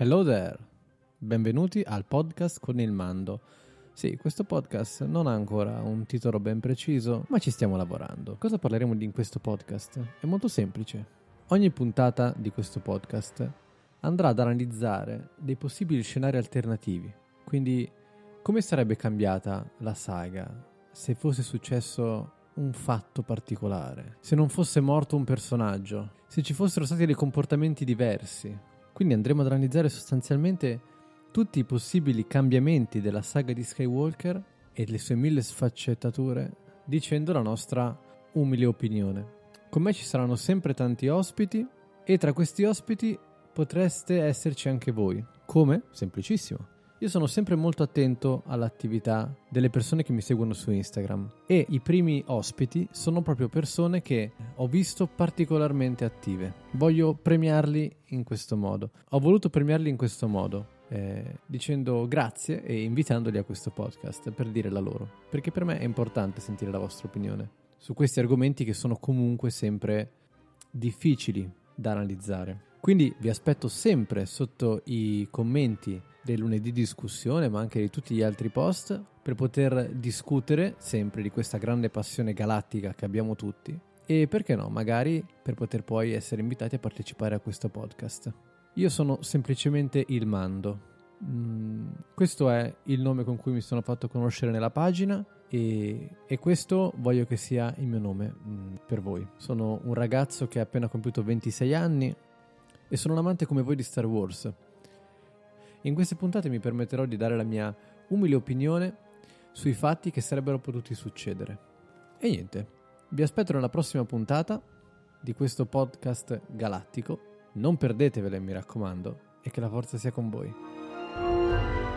Hello there, benvenuti al podcast con il mando. Sì, questo podcast non ha ancora un titolo ben preciso, ma ci stiamo lavorando. Cosa parleremo in questo podcast? È molto semplice. Ogni puntata di questo podcast andrà ad analizzare dei possibili scenari alternativi. Quindi, come sarebbe cambiata la saga se fosse successo un fatto particolare, se non fosse morto un personaggio, se ci fossero stati dei comportamenti diversi. Quindi andremo ad analizzare sostanzialmente tutti i possibili cambiamenti della saga di Skywalker e le sue mille sfaccettature dicendo la nostra umile opinione. Con me ci saranno sempre tanti ospiti e tra questi ospiti potreste esserci anche voi. Come? Semplicissimo. Io sono sempre molto attento all'attività delle persone che mi seguono su Instagram e i primi ospiti sono proprio persone che ho visto particolarmente attive. Voglio premiarli in questo modo. Ho voluto premiarli in questo modo. Eh, dicendo grazie e invitandoli a questo podcast per dire la loro, perché per me è importante sentire la vostra opinione su questi argomenti che sono comunque sempre difficili da analizzare. Quindi vi aspetto sempre sotto i commenti del lunedì discussione, ma anche di tutti gli altri post, per poter discutere sempre di questa grande passione galattica che abbiamo tutti e perché no, magari per poter poi essere invitati a partecipare a questo podcast. Io sono semplicemente il Mando. Mm, questo è il nome con cui mi sono fatto conoscere nella pagina e, e questo voglio che sia il mio nome mm, per voi. Sono un ragazzo che ha appena compiuto 26 anni e sono un amante come voi di Star Wars. In queste puntate mi permetterò di dare la mia umile opinione sui fatti che sarebbero potuti succedere. E niente, vi aspetto nella prossima puntata di questo podcast galattico. Non perdetevele, mi raccomando, e che la forza sia con voi.